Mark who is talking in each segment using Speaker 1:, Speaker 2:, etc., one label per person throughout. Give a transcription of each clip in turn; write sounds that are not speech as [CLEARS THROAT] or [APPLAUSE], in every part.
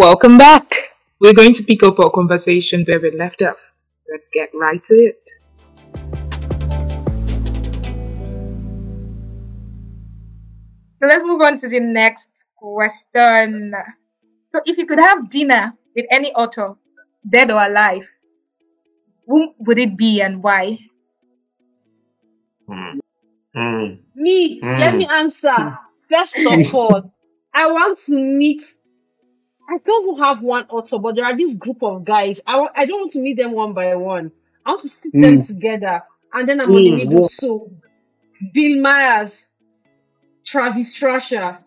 Speaker 1: Welcome back. We're going to pick up our conversation where we left off. Let's get right to it. So let's move on to the next question. So, if you could have dinner with any author, dead or alive, who would it be and why?
Speaker 2: Mm. Mm.
Speaker 3: Me, let me
Speaker 2: Mm.
Speaker 3: answer. First of all, I want to meet. I don't even have one author, but there are this group of guys. I I don't want to meet them one by one. I want to sit them
Speaker 2: Mm.
Speaker 3: together, and then I'm on the
Speaker 2: Mm.
Speaker 3: middle.
Speaker 2: Wow.
Speaker 3: So, Bill Myers, Travis Thrasher,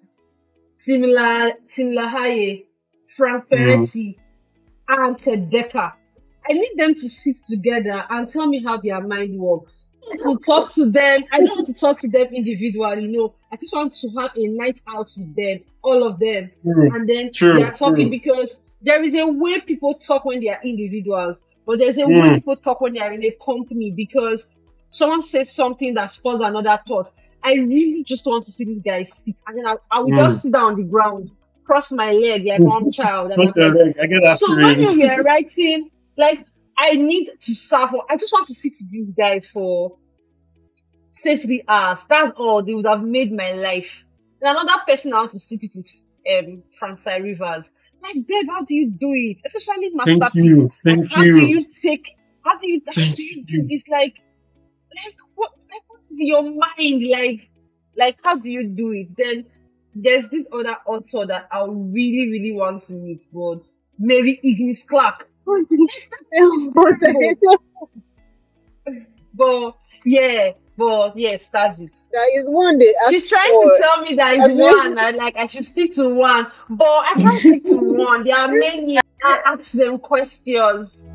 Speaker 3: Tim, La, Tim LaHaye, Frank
Speaker 2: Mm.
Speaker 3: Peretti, and Ted Dekker. I need them to sit together and tell me how their mind works. To talk to them, I don't want to talk to them individually. No, I just want to have a night out with them, all of them,
Speaker 2: True.
Speaker 3: and then they are talking
Speaker 2: True.
Speaker 3: because there is a way people talk when they are individuals, but there's a way
Speaker 2: Mm.
Speaker 3: people talk when they are in a company because someone says something that spurs another thought. I really just want to see this guy sit, and then I, I will
Speaker 2: Mm.
Speaker 3: just sit down on the ground, cross my leg like one [LAUGHS] child,
Speaker 2: Cross
Speaker 3: I'm
Speaker 2: your
Speaker 3: like,
Speaker 2: leg. I get that
Speaker 3: so when we were writing, like I need to suffer. I just want to sit with these guys for three hours. That's all. They would have made my life. And another person I want to sit with is um Francine Rivers. Like, babe, how do you do it? Especially
Speaker 2: Thank you. Thank
Speaker 3: how do
Speaker 2: you.
Speaker 3: you take? How do you? How
Speaker 2: Thank
Speaker 3: do you do
Speaker 2: you.
Speaker 3: this? Like, like what? Like what's in your mind? Like, like how do you do it? Then there's this other author that I really, really want to meet, but maybe Ignis Clark.
Speaker 4: Who's it? Who's it?
Speaker 3: But yeah, but yes, that's it.
Speaker 4: There is one they
Speaker 3: She's trying
Speaker 4: for.
Speaker 3: to tell me that it's one, and like I should stick to one, but I can't [LAUGHS] stick to one. There are many. I ask them questions.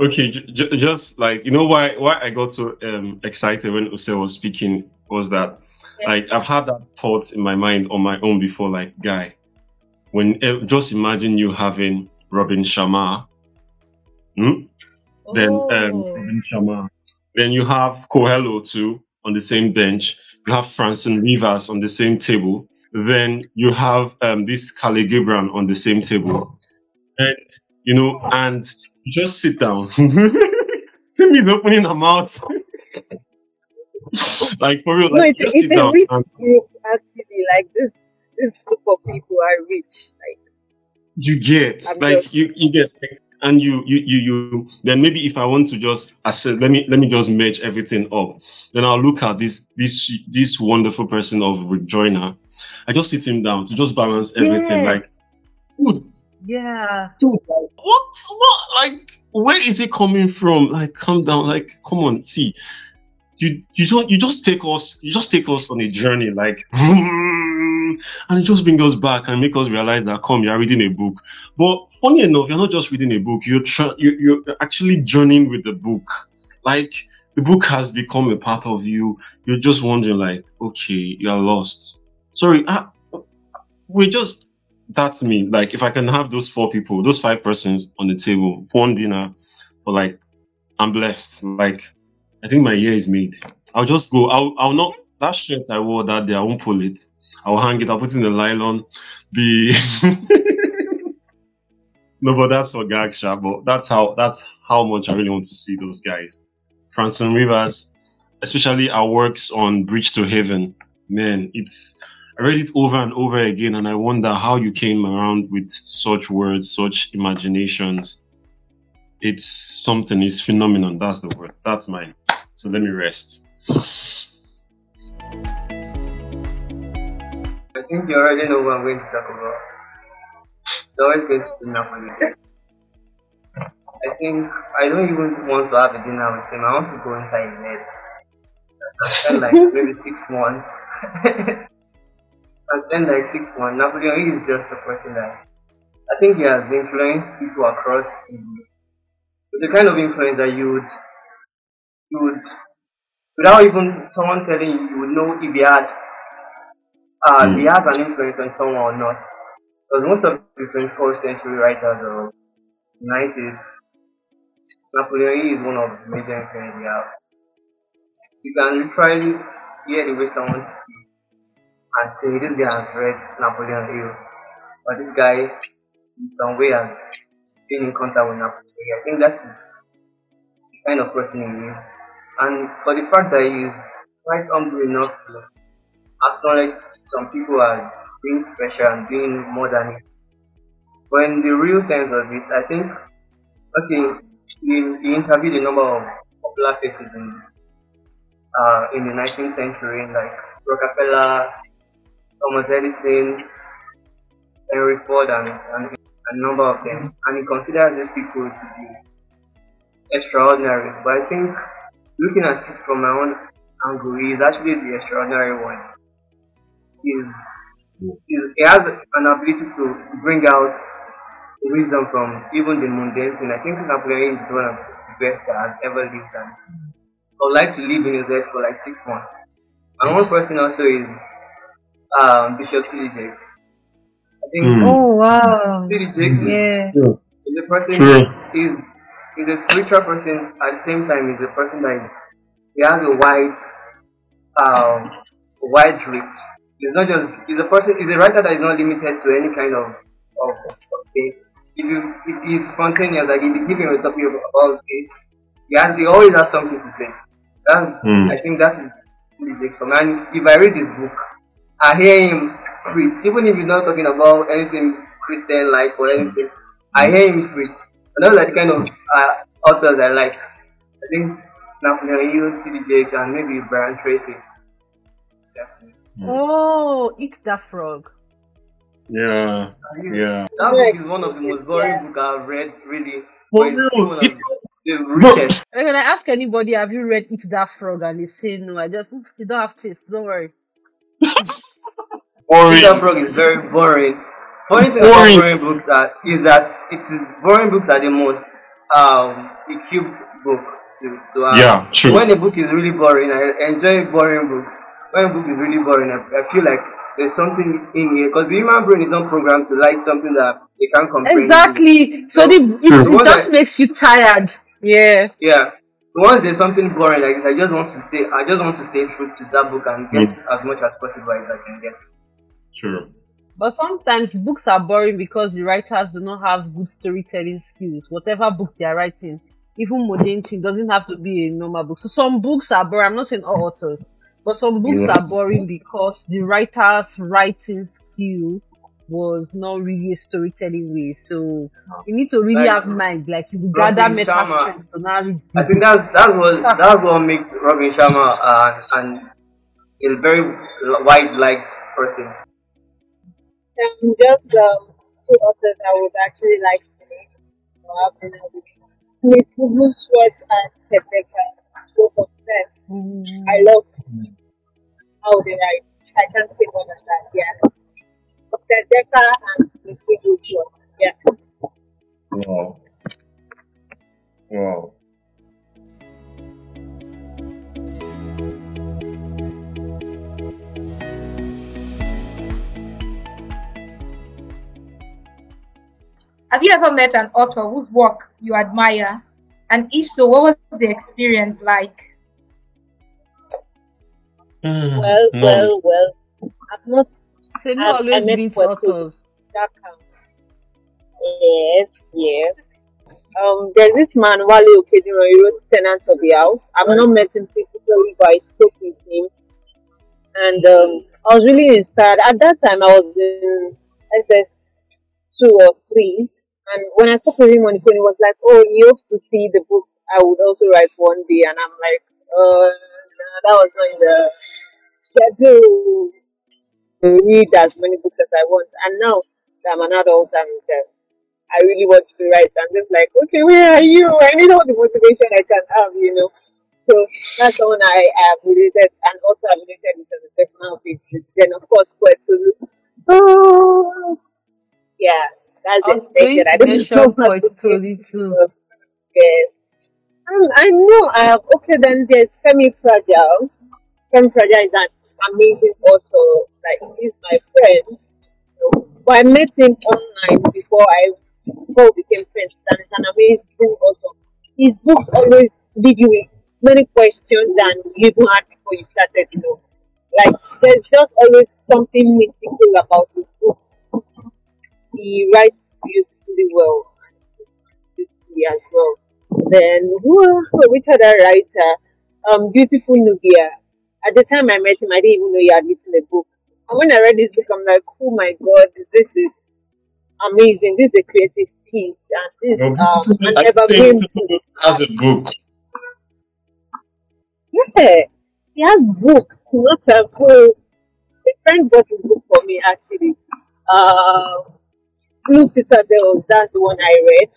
Speaker 2: Okay, j- j- just like you know why why I got so um excited when Ose was speaking was that
Speaker 3: Yeah.
Speaker 2: like I've had that thought in my mind on my own before. Like, guy, when eh, just imagine you having Robin Sharma, hmm? then um,
Speaker 3: Oh.
Speaker 2: Robin Sharma, then you have Coelho too on the same bench. You have Francine Rivers on the same table. Then you have um, this Kahlil Gibran on the same table, and you know, and just sit down. [LAUGHS] Tim is opening her mouth. [LAUGHS] like for real,
Speaker 4: No, it's,
Speaker 2: just
Speaker 4: it's
Speaker 2: sit
Speaker 4: a
Speaker 2: down
Speaker 4: rich
Speaker 2: and
Speaker 4: group actually. Like this, [LAUGHS] this group of people I reach. Like
Speaker 2: you get
Speaker 4: I'm
Speaker 2: like
Speaker 4: just
Speaker 2: you you get and you you you you then maybe if I want to just accept let me let me just merge everything up then I'll look at this this this wonderful person of Rick Joyner I just sit him down to just balance everything
Speaker 3: Yeah.
Speaker 2: like dude
Speaker 3: Yeah.
Speaker 2: dude like, what what like where is it coming from like calm down like come on see you you don't you just take us you just take us on a journey like and it just brings us back and make us realize that come you're reading a book. But funny enough you're not just reading a book you're tra- you, you're actually journeying with the book. Like the book has become a part of you. You're just wondering like okay you're lost. Sorry ah, I, we just that's me. Like if i can have those four people those five persons on the table for one dinner for like i'm blessed. Like i think my year is made. I'll just go. I'll, I'll not that shirt i wore that day i won't pull it. I'll hang it i'll put it in the nylon. The [LAUGHS] no but that's for gag sha, but that's how that's how much i really want to see those guys. Francine Rivers, especially our works on Bridge to Heaven. Man, it's I read it over and over again, and I wonder how you came around with such words, such imaginations. It's something. It's phenomenon. That's the word. That's mine. So let me rest.
Speaker 5: I think you already know what I'm going to talk about. It's always going to be Napoli. I think I don't even want to have a dinner with him. I want to go inside his head. I spend like [LAUGHS] maybe six months. [LAUGHS] I spend like six months. Napoleon is just a person that I think he has influenced people across ages. It's the kind of influence that you would, you would, without even someone telling you, you would know if he had, uh,
Speaker 2: Mm.
Speaker 5: he has an influence on someone or not. Because most of the 21st century writers or 90s, Napoleon Hill is one of the major influences we have. You can literally hear the way someone speaks and say this guy has read Napoleon Hill, or this guy in some way has been in contact with Napoleon Hill. I think that is the kind of person he is. And for the fact that he is quite humble enough to acknowledge some people as being special and being more than it. But in the real sense of it, I think, okay, he, he interviewed a number of popular faces in uh, in the 19th century, like Rockefeller, Thomas Edison, Henry Ford, and, and a number of them. And he considers these people to be extraordinary. But I think looking at it from my own angle, he is actually the extraordinary one. He's, he's, he has an ability to bring out wisdom from even the mundane thing. I think Napoleon is one of the best that has ever lived. And I would like to live in his head for like six months. And one person also is um, Bishop T.D. Jakes. I think
Speaker 2: Mm.
Speaker 3: Oh wow.
Speaker 5: T.D. Jakes is,
Speaker 3: Yeah.
Speaker 5: is a person
Speaker 2: True.
Speaker 5: is is a spiritual person at the same time is a person that is he has a wide um wide reach. He's not just he's a person he's a writer that is not limited to any kind of of, of thing. If you if he's spontaneous, like if you give him a topic about this, he has he always has something to say. That's
Speaker 2: Hmm.
Speaker 5: I think that is T.D. Jakes for me. And if I read this book, I hear him preach, even if he's not talking about anything Christian like or anything. I hear him preach. And those are the kind of uh, authors I like. I think Napoleon Hill, T.D. Jakes, and maybe Brian Tracy. Definitely.
Speaker 3: Oh, it's that frog.
Speaker 2: Yeah. Yeah.
Speaker 5: That book is one of the most boring books I've read, really.
Speaker 2: For
Speaker 5: But it's still
Speaker 2: real,
Speaker 5: one [LAUGHS] the richest.
Speaker 3: When I ask anybody, have you read Eat That Frog? And they say no, I just you don't have taste. Don't worry. [LAUGHS]
Speaker 2: boring.
Speaker 5: Peter Frog is very boring. Funny thing
Speaker 2: Boring.
Speaker 5: about boring books are, is that it is boring books are the most um the cubed book to to have.
Speaker 2: Yeah, true.
Speaker 5: When a book is really boring, I enjoy boring books. When a book is really boring, I, I feel like there's something in here because the human brain is not programmed to like something that they can't comprehend.
Speaker 3: Exactly. So the, it,
Speaker 2: True.
Speaker 3: it just makes you tired. Yeah.
Speaker 5: Yeah. Once there's something boring like this, I just want to stay. I just want to stay true to that book and get as much as possible as I can get.
Speaker 2: True.
Speaker 3: But sometimes books are boring because the writers do not have good storytelling skills. Whatever book they are writing, even modern thing doesn't have to be a normal book. So some books are boring. I'm not saying all authors, but some books
Speaker 2: Yeah.
Speaker 3: are boring because the writer's writing skill was not really a storytelling way. So you need to really
Speaker 5: Like,
Speaker 3: have mind, like you will
Speaker 5: Robin
Speaker 3: gather mental
Speaker 5: Sharma.
Speaker 3: strength to now read.
Speaker 5: I think that's that's what [LAUGHS] that's what makes Robin Sharma uh, and a very wide liked person.
Speaker 4: Um, just um, two authors I would actually like to meet. So I've been with Smith Wigglesworth and Tebeka. Both of them. I love how they write. I can't say more than that. Yeah. Tebeka and Smith Wigglesworth. Yeah.
Speaker 2: Wow. Wow.
Speaker 1: Have you ever met an author whose work you admire? And if so, what was the experience like?
Speaker 2: Mm,
Speaker 4: Well,
Speaker 2: no.
Speaker 4: well, well. I've not
Speaker 3: So not
Speaker 4: I- I
Speaker 3: always
Speaker 4: met
Speaker 3: meet
Speaker 4: for two.
Speaker 3: authors.
Speaker 4: Yes, yes. Um, there's this man, Wale Okediran, he wrote Tenant of the House. I've not met him physically, but I spoke with him. And um, I was really inspired. At that time, I was in SS2 or 3. And when I spoke with him on the phone, he was like, Oh, he hopes to see the book I would also write one day. And I'm like, uh, no, that was not in the schedule to read as many books as I want. And now that I'm an adult and uh, I really want to write, I'm just like, okay, where are you? I need all the motivation I can have, you know. So that's someone I, I have related and also have related with a personal basis. Then of course Puerto Oh [SIGHS] yeah, that's
Speaker 3: I was
Speaker 4: expected. I
Speaker 3: mention
Speaker 4: know what to
Speaker 3: Poet
Speaker 4: say.
Speaker 3: Toli too.
Speaker 4: Yes. Um, I know I okay then there's Femi Fragile. Femi Fragile is an amazing author. Like he's my friend. But I met him online before I before we became friends and he's an amazing author. His books always leave you with many questions than you even had before you started, you know. Like there's just always something mystical about his books. He writes beautifully well. It's beautifully as well. Then who which other writer? Um Beautiful Nubia. At the time I met him, I didn't even know he had written a book. And when I read this book, I'm like, oh my god, this is amazing. This is a creative piece and this um an evergreen book.
Speaker 2: has a book.
Speaker 4: Yeah, he has books, not a book. A friend bought his book for me actually. Uh, Blue Citadels, that's the one I read.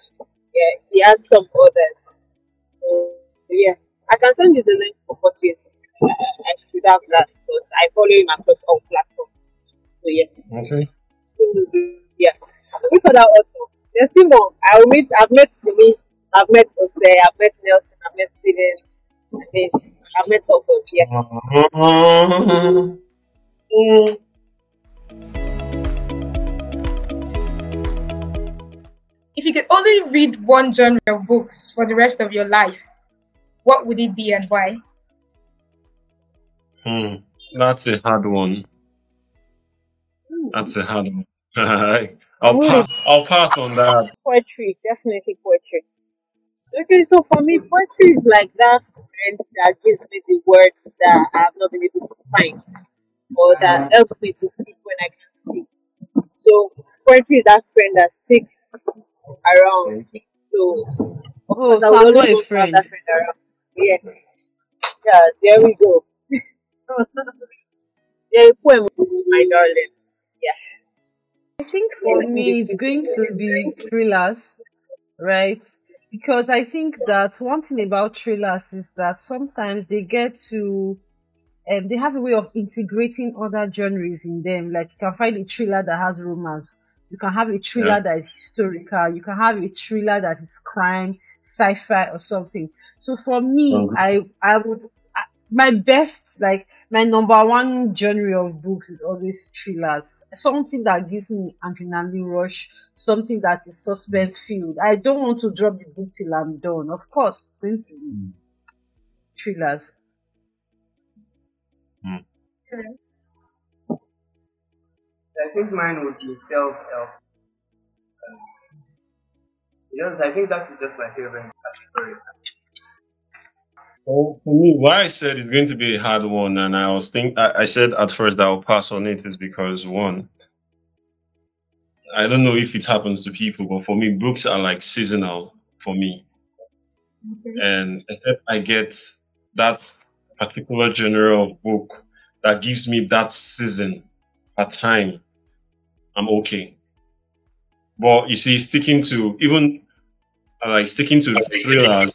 Speaker 4: Yeah, he has some others. So, yeah, I can send you the link for purchase. I, I should have that because I follow him across all platforms. So yeah,
Speaker 2: Okay.
Speaker 4: yeah. Which other author? There's still more. I will meet. I've met Simi. I've met Jose. I've met Nelson. I've met Steven. And then I've met authors. Yeah.
Speaker 2: Uh, [LAUGHS] mm,
Speaker 1: If you could only read one genre of books for the rest of your life, what would it be and why?
Speaker 2: hmm, That's a hard one. That's a hard one. [LAUGHS] I'll
Speaker 4: Ooh.
Speaker 2: pass. I'll pass on that.
Speaker 4: Poetry, definitely poetry. Okay, so for me, poetry is like that friend that gives me the words that I have not been able to find, or that helps me to speak when I can't speak. So poetry is that friend that sticks around. So of
Speaker 3: Oh,
Speaker 4: course, I
Speaker 3: so
Speaker 4: will
Speaker 3: I'm
Speaker 4: always
Speaker 3: a
Speaker 4: have
Speaker 3: friend.
Speaker 4: that friend around. Yeah, yeah. There we go. [LAUGHS] yeah, a poem, my darling. Yeah.
Speaker 3: I think for
Speaker 4: Let me
Speaker 3: me, it's going to be thrillers, right? Because I think that one thing about thrillers is that sometimes they get to, um, they have a way of integrating other genres in them. Like you can find a thriller that has romance, you can have a thriller
Speaker 2: Yeah.
Speaker 3: that is historical, you can have a thriller that is crime, sci-fi, or something. So for me,
Speaker 2: Um,
Speaker 3: I I would I- my best like my number one genre of books is always thrillers. Something that gives me adrenaline rush, something that is suspense filled. I don't want to drop the book till I'm done. Of course, it's going to be thrillers.
Speaker 5: I think mine would be self help. Because I think that is just my favorite category.
Speaker 2: Well, for me, why I said it's going to be a hard one, and I was think I, I said at first that I'll pass on it is because one, I don't know if it happens to people, but for me, books are like seasonal for me, and except I get that particular genre of book that gives me that season, a time, I'm okay. But you see, sticking to even uh, like sticking to thrillers,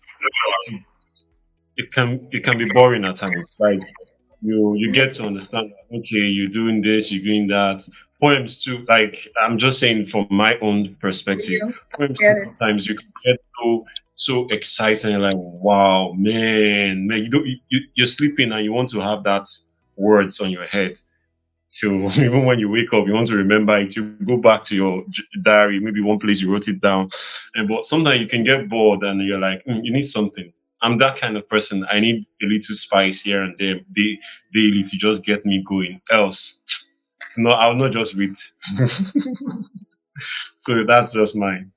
Speaker 2: it can it can be boring at times. Like you you get to understand okay, you're doing this, you're doing that. Poems too, like I'm just saying from my own perspective.
Speaker 1: Yeah.
Speaker 2: Poems sometimes you can get so so excited like wow man man you don't you- you're sleeping and you want to have that words on your head. So [LAUGHS] even when you wake up, you want to remember it. You go back to your diary, maybe one place you wrote it down. And but sometimes you can get bored and you're like, "Mm, you need something. I'm that kind of person. I need a little spice here and there da- daily to just get me going. Else, it's not. I'll not just read. [LAUGHS] so that's just mine.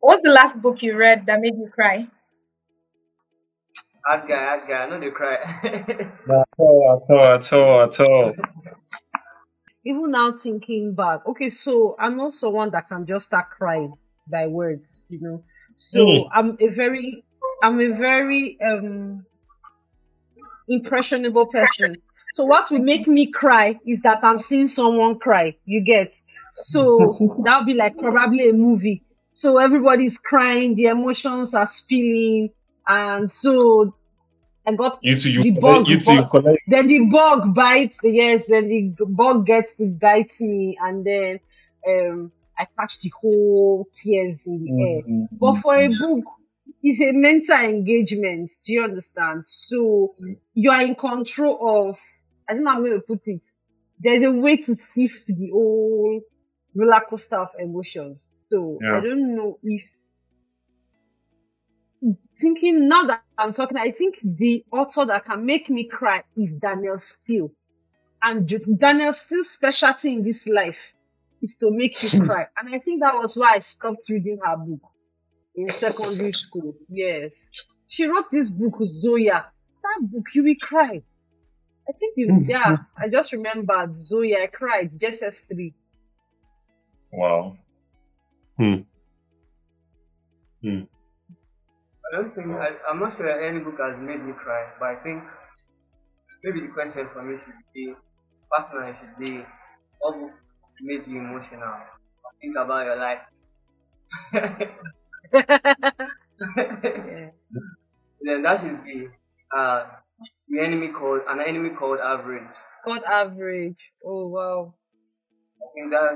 Speaker 1: What's the last book you read that made you cry?
Speaker 5: Hard guy, hard guy, I know they cry. [LAUGHS]
Speaker 2: At all, at all, at all, at all.
Speaker 3: Even now thinking back, okay, so I'm not someone that can just start crying by words, you know. So
Speaker 2: Mm.
Speaker 3: I'm a very, I'm a very um impressionable person. So what will make me cry is that I'm seeing someone cry. You get? So [LAUGHS] that'll be like probably a movie. So everybody's crying, the emotions are spilling, and so I got
Speaker 2: You two, you
Speaker 3: The bug,
Speaker 2: you two,
Speaker 3: bug. then the bug bites yes then the bug gets to bite me and then um i catch the whole tears in the air. But for a book it's a mental engagement do you understand? So you are in control of i don't know how i'm going to put it there's a way to sift the whole roller coaster of emotions. So i don't know if thinking now that I'm talking, I think the author that can make me cry is Danielle Steel. And J- Danielle Steel's specialty in this life is to make you [LAUGHS] cry. And I think that was why I stopped reading her book in secondary school. Yes. She wrote this book, Zoya. That book, you will cry. I think you, yeah, I just remembered Zoya. I cried, JSS 3.
Speaker 2: Wow. Hmm. Hmm.
Speaker 5: I don't think I, I'm not sure any book has made me cry, but I think maybe the question for me should be personally should be what book made you emotional? Think about your life.
Speaker 3: Yeah. [LAUGHS]
Speaker 5: then that should be uh the enemy called an enemy called average.
Speaker 3: Called average. Oh, wow.
Speaker 5: I think that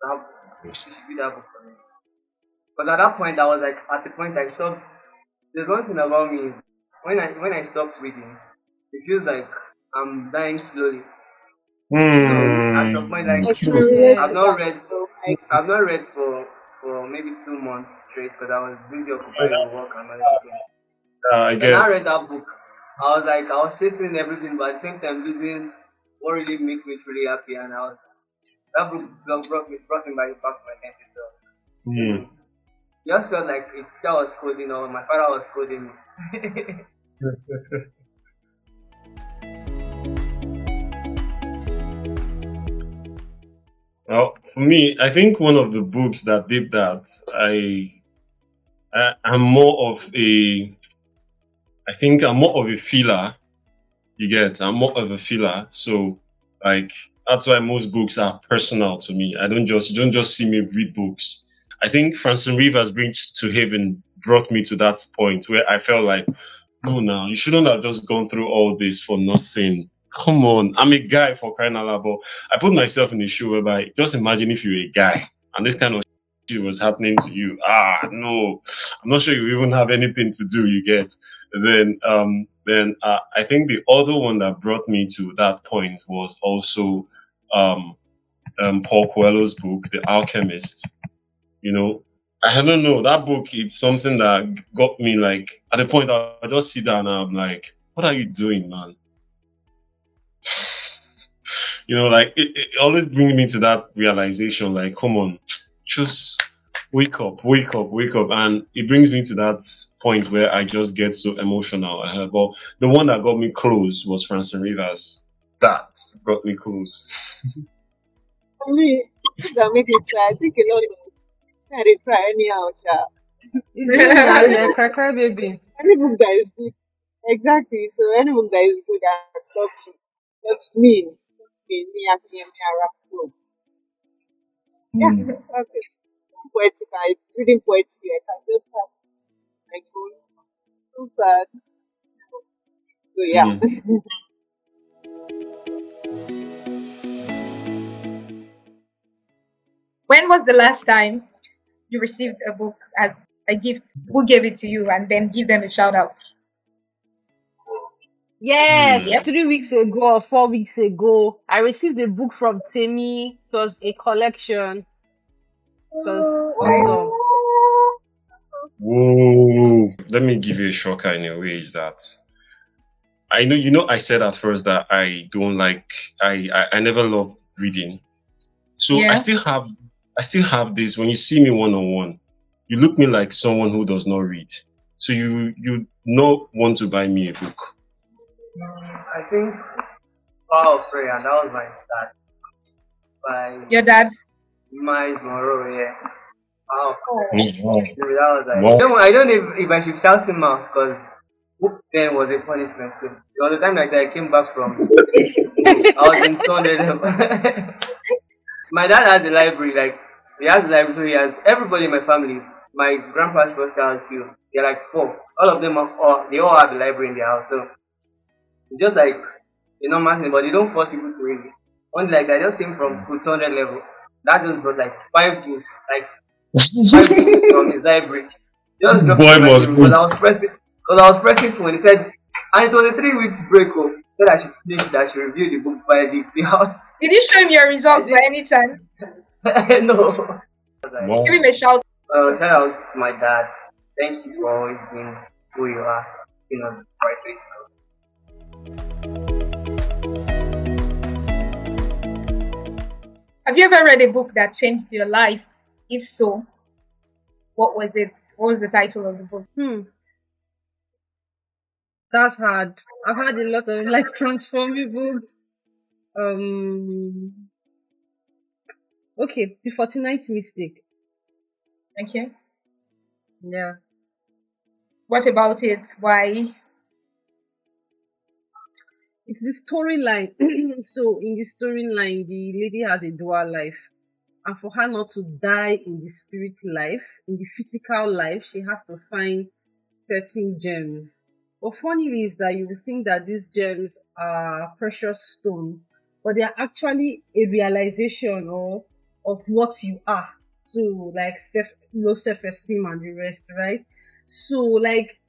Speaker 5: that it should be that book for me. Because at that point I was like at the point I stopped there's one thing about me is when I when I stop reading, it feels like I'm dying slowly. So at
Speaker 2: Hmm.
Speaker 5: some point like
Speaker 4: I can relate
Speaker 5: I've not read
Speaker 4: I
Speaker 5: I've not read for for maybe two months straight because I was busy occupied with work and everything.
Speaker 2: Uh, I
Speaker 5: When I read that book, I was like, I was chasing everything, but at the same time losing what really makes me truly happy. And I was that book brought brought me brought me back, back to my senses. So
Speaker 2: Hmm.
Speaker 5: Just felt like it's teacher was scolding or my father was scolding me. [LAUGHS]
Speaker 2: Well, for me, I think one of the books that did that, I, I I'm more of a, I think I'm more of a feeler. You get, I'm more of a feeler. So, like, that's why most books are personal to me. I don't just, you don't just see me read books. I think Francine Rivers Bridge to Heaven brought me to that point where I felt like, no, now you shouldn't have just gone through all this for nothing. Come on, I'm a guy for crying out loud. But I put myself in a shoe whereby just imagine if you're a guy and this kind of shit was happening to you. Ah, no, I'm not sure you even have anything to do. You get. Then, um, then uh, I think the other one that brought me to that point was also um, um, Paul Coelho's book, The Alchemist. You know, I don't know that book. It's something that got me like at the point I, just sit down and I'm like, what are you doing, man? [SIGHS] you know, like it, it always brings me to that realization, like, come on, just wake up, wake up, wake up. And it brings me to that point where I just get so emotional. Uh, but the one that got me close was Francine Rivers. That brought me close. [LAUGHS]
Speaker 4: for me, that make me cry. I think a lot of I dey cry anyhow, sha.
Speaker 3: It's you now, yeah, cry, cry, baby.
Speaker 4: Any book that is good, exactly. So any book that is good and touch you, touch me, touch me, me, and me, and me, and rap slow. Yeah, that's it. Poetic, I reading poetry, I can just start like going so sad. So yeah.
Speaker 2: Mm. [LAUGHS]
Speaker 1: When was the last time you received a book as a gift? Who gave it to you? And then give them a shout out.
Speaker 3: Yes, hmm.
Speaker 1: Yep.
Speaker 3: three weeks ago or four weeks ago, I received a book from Temi. It was a collection. It was awesome.
Speaker 2: Whoa. Let me give you a shocker in a way is that I know you know I said at first that I don't like I I, I never love reading. So I still have I still have this when you see me one on one, you look me like someone who does not read. So you you not want to buy me a book.
Speaker 5: I think Power of Prayer, and that was my start by
Speaker 1: Your dad.
Speaker 5: Myles Munroe, yeah. Power of
Speaker 1: Oh.
Speaker 5: Prayer. So that was like,
Speaker 2: Wow.
Speaker 5: I don't, I don't know if, if I should shout him out because book then was a punishment. So there was a time like that I came back from I was in 200 level. [LAUGHS] [LAUGHS] my dad has a library, like he has a library, so he has everybody in my family. My grandpa's first child too. They're like four. All of them are all they all have a library in their house. So it's just like a normal thing, but they don't force people to read it. One like I just came from school 200 level. That just brought like five books, like five [LAUGHS] books from his library. Just dropped
Speaker 2: Boy
Speaker 5: it in my
Speaker 2: must
Speaker 5: room
Speaker 2: go.
Speaker 5: because I was pressing because I was pressing for, phone. He said and it was a three weeks break oh. He said I should finish it, I should review the book by the, [LAUGHS] the house.
Speaker 1: Did you show him your results by any chance? [LAUGHS]
Speaker 5: no. Like,
Speaker 2: Wow.
Speaker 1: Give him a shout.
Speaker 5: Uh, shout out to my dad. Thank you for always being who you are, you know, the right way to go.
Speaker 1: Have you ever read a book that changed your life? If so, what was it? What was the title of the book?
Speaker 3: Hmm. That's hard. I've had a lot of [LAUGHS] like transforming books. Um. Okay, the 49th mistake.
Speaker 1: Thank you.
Speaker 3: Yeah.
Speaker 1: What about it? Why?
Speaker 3: It's the storyline. [CLEARS THROAT] so in the storyline, the lady has a dual life. And for her not to die in the spirit life, in the physical life, she has to find certain gems. But funnily is that you think that these gems are precious stones, but they are actually a realization or of what you are. So like self low self esteem and the rest, right? So like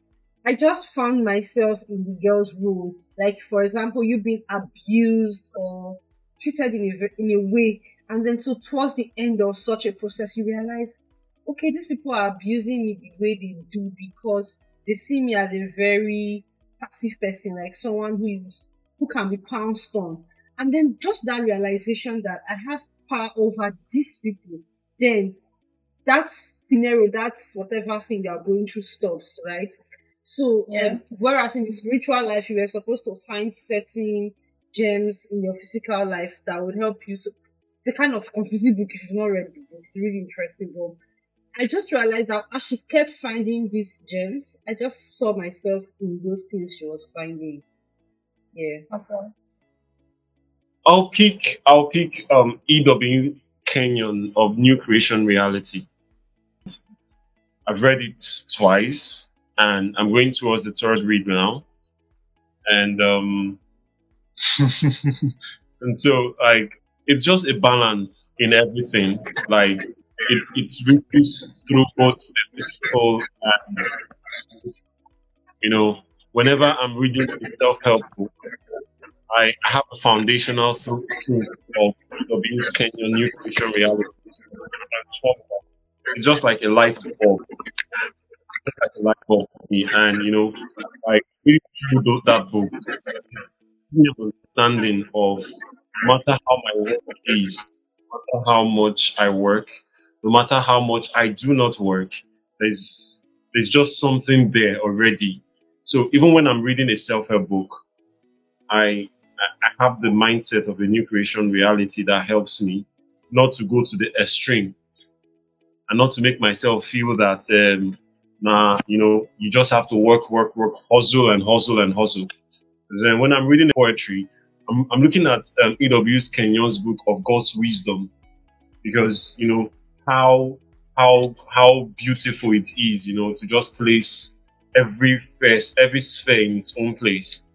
Speaker 3: I just found myself in the girl's room. Like for example, you've been abused or treated in a in a way, and then so towards the end of such a process, you realize, okay, these people are abusing me the way they do because they see me as a very passive person, like someone who is who can be pounced on. And then just that realization that I have power over these people, then that scenario, that's whatever thing they are going through stops, right? So,
Speaker 1: Yeah.
Speaker 3: um, whereas in the spiritual life, you were supposed to find certain gems in your physical life that would help you. So, it's a kind of confusing book if you've not read the book. It's really interesting. But I just realized that as she kept finding these gems, I just saw myself in those things she was finding. Yeah.
Speaker 1: Awesome.
Speaker 2: I'll pick I'll pick um E.W. Kenyon of New Creation Reality. I've read it twice and I'm going towards the third read now. And um [LAUGHS] and so like it's just a balance in everything. Like it it reaches through both the physical and you know, whenever I'm reading a self-help book, I have a foundational through of W.S. Kenyon New Creation Reality. It's just like a light bulb. Just like a light bulb for me. And you know, like reading through that book, understanding of no matter how my work is, no matter how much I work, no matter how much I do not work, there's there's just something there already. So even when I'm reading a self-help book, I I have the mindset of a new creation reality that helps me not to go to the extreme and not to make myself feel that um nah you know you just have to work work work hustle and hustle and hustle then when i'm reading poetry i'm, I'm looking at um, ew's kenyon's book of god's wisdom because you know how how how beautiful it is you know to just place every face every sphere in its own place.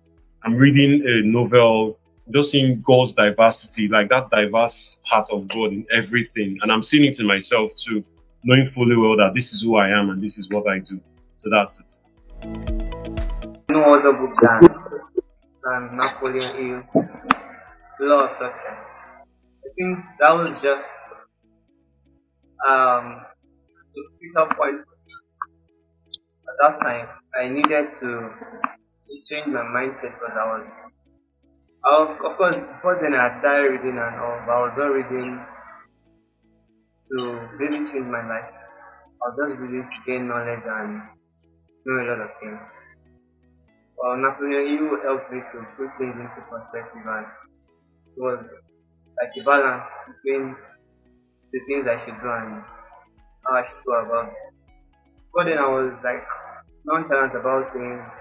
Speaker 2: I'm reading a novel just seeing god's diversity like that diverse part of god in everything. And i'm seeing it in myself too knowing fully well that this is who i am and this is what i do. So that's it.
Speaker 5: No other book than, than Napoleon Hill, Law of Success. I think that was just um, the pivotal point at that time. I needed to to change my mindset because I was, I was of course before then I had started reading and all, but I was not reading to really change my life. I was just reading to gain knowledge and know a lot of things. Well, Napoleon Hill helped me to put things into perspective and it was like a balance between the things I should do and how I should go about it. But then I was like nonchalant about things.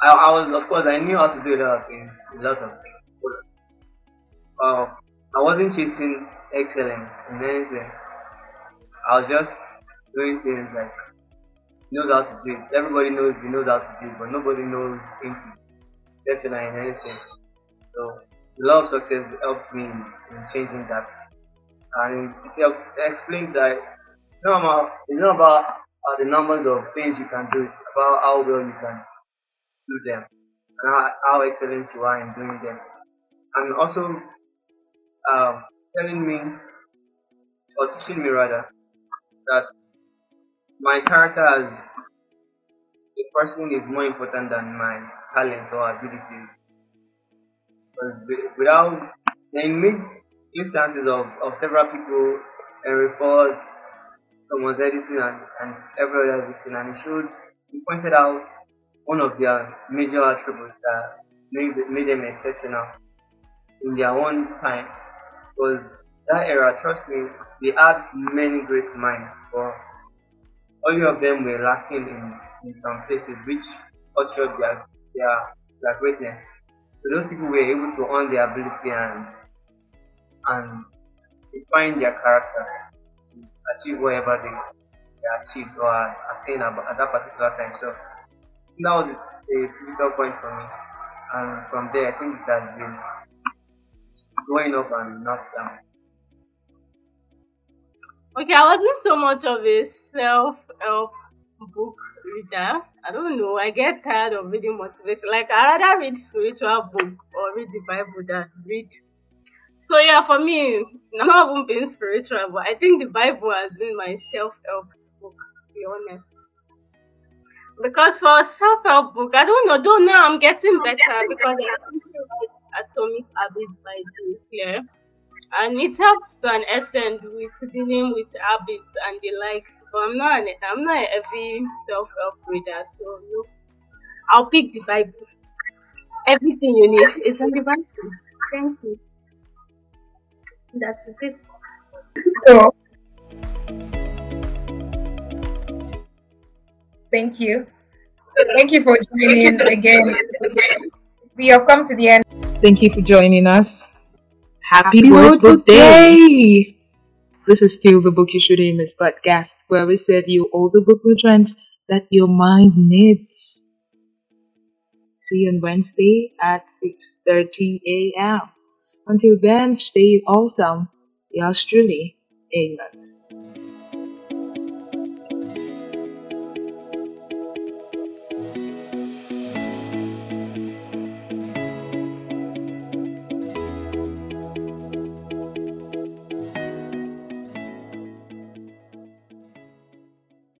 Speaker 5: I, I was, of course, I knew how to do a lot of things, a lot of things. But, uh, I wasn't chasing excellence in anything. I was just doing things like knows how to do it. Everybody knows he knows how to do it, but nobody knows anything, exceptional in anything. So the law of success helped me in changing that, and it helped explain that it's not about it's not about uh, the numbers of things you can do. It's about how well you can do them and how, how excellent you are in doing them, and also um, telling me or teaching me rather that my character as a person is more important than my talent or abilities. Because wi- without, in mid instances of, of several people and referred Thomas Edison and, and every Edison, and he showed, he pointed out one of their major attributes that made, made them exceptional in their own time was that era, trust me, they had many great minds, but all of them were lacking in, in some places which ushered their, their, their greatness. So those people were able to own their ability and and define their character to achieve whatever they, they achieved or attained at, at that particular time. So that was a, a pivotal point for me. And from there, I think it has been going up and not down.
Speaker 6: Okay, I wasn't so much of a self help book reader. I don't know. I get tired of reading motivation. Like I rather read spiritual book or read the Bible than read. So yeah, for me, I'm not even being spiritual, but I think the Bible has been my self help book. To be honest. Because for a self help book, I don't know. Don't know. I'm getting better because I currently read Atomic Habits by Jim Clear, and it helps to an extent with dealing with habits and the likes. But I'm not. An, I'm not a heavy self help reader, so no. I'll pick the Bible. Everything you need is in the Bible. Thank you. That's it.
Speaker 1: So, thank you. Thank you for joining again. We have come to the end. Thank you for joining us. Happy,
Speaker 7: World Book
Speaker 1: Day! This is still the Book You Should Aim Is podcast, where we serve you all the book nutrients that your mind needs. See you on Wednesday at 6.30 a.m. Until then, stay awesome. Yours truly, Amos.